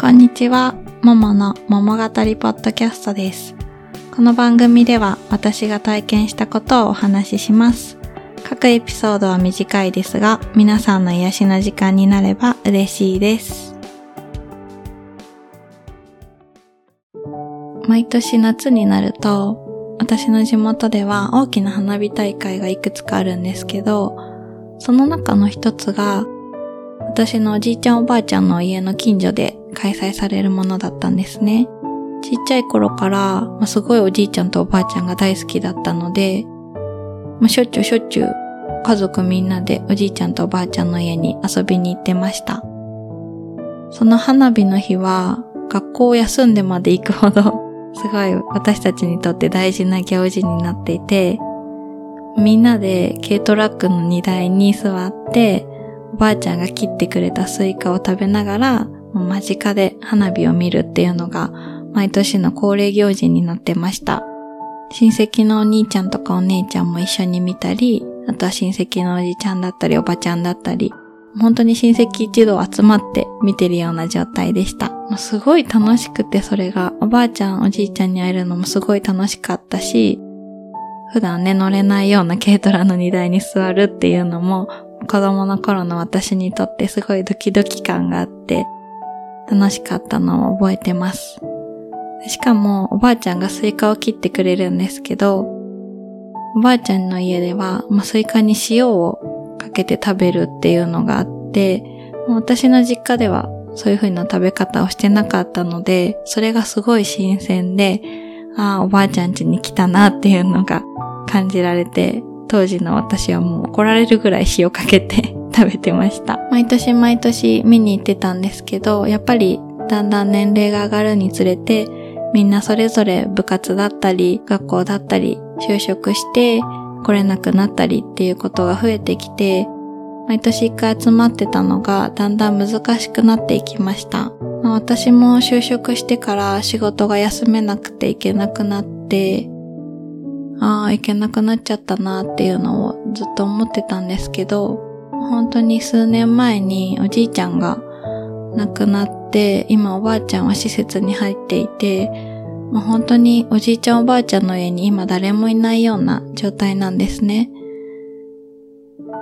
こんにちは。ももの桃語りポッドキャストです。この番組では私が体験したことをお話しします。各エピソードは短いですが、皆さんの癒しの時間になれば嬉しいです。毎年夏になると、私の地元では大きな花火大会がいくつかあるんですけど、その中の一つが、私のおじいちゃんおばあちゃんの家の近所で開催されるものだったんですね。ちっちゃい頃から、まあ、すごいおじいちゃんとおばあちゃんが大好きだったので、まあ、しょっちゅうしょっちゅう家族みんなでおじいちゃんとおばあちゃんの家に遊びに行ってました。その花火の日は学校を休んでまで行くほど すごい私たちにとって大事な行事になっていて、みんなで軽トラックの荷台に座って、おばあちゃんが切ってくれたスイカを食べながら、間近で花火を見るっていうのが毎年の恒例行事になってました。親戚のお兄ちゃんとかお姉ちゃんも一緒に見たり、あとは親戚のおじちゃんだったりおばちゃんだったり、本当に親戚一同集まって見てるような状態でした。すごい楽しくてそれが、おばあちゃんおじいちゃんに会えるのもすごい楽しかったし、普段ね乗れないような軽トラの荷台に座るっていうのも、子供の頃の私にとってすごいドキドキ感があって、楽しかったのを覚えてます。しかも、おばあちゃんがスイカを切ってくれるんですけど、おばあちゃんの家では、まあ、スイカに塩をかけて食べるっていうのがあって、もう私の実家ではそういう風な食べ方をしてなかったので、それがすごい新鮮で、ああ、おばあちゃん家に来たなっていうのが感じられて、当時の私はもう怒られるぐらい塩かけて 食べてました。毎年毎年見に行ってたんですけど、やっぱりだんだん年齢が上がるにつれて、みんなそれぞれ部活だったり、学校だったり、就職して来れなくなったりっていうことが増えてきて、毎年一回集まってたのがだんだん難しくなっていきました。まあ私も就職してから仕事が休めなくていけなくなって、ああ、行けなくなっちゃったなっていうのをずっと思ってたんですけど、本当に数年前におじいちゃんが亡くなって、今おばあちゃんは施設に入っていて、もう本当におじいちゃんおばあちゃんの家に今誰もいないような状態なんですね。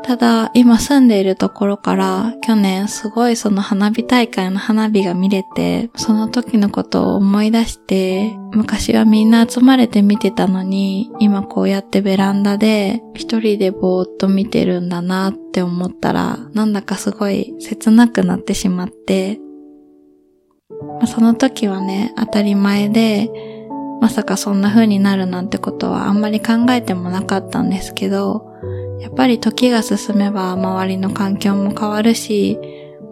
ただ、今住んでいるところから、去年すごいその花火大会の花火が見れて、その時のことを思い出して、昔はみんな集まれて見てたのに、今こうやってベランダで一人でぼーっと見てるんだなって思ったら、なんだかすごい切なくなってしまって、まあその時はね、当たり前で、まさかそんな風になるなんてことはあんまり考えてもなかったんですけど、やっぱり時が進めば周りの環境も変わるし、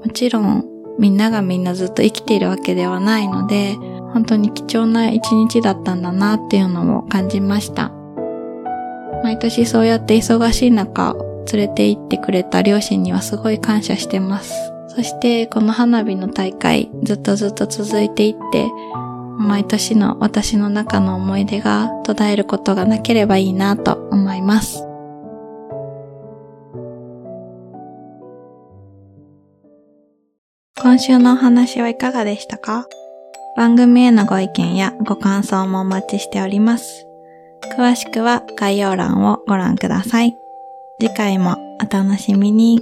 もちろんみんながみんなずっと生きているわけではないので、本当に貴重な一日だったんだなっていうのも感じました。毎年そうやって忙しい中、連れて行ってくれた両親にはすごい感謝してます。そしてこの花火の大会ずっとずっと続いていって、毎年の私の中の思い出が途絶えることがなければいいなと思います。今週のお話はいかがでしたか？番組へのご意見やご感想もお待ちしております。詳しくは概要欄をご覧ください。次回もお楽しみに。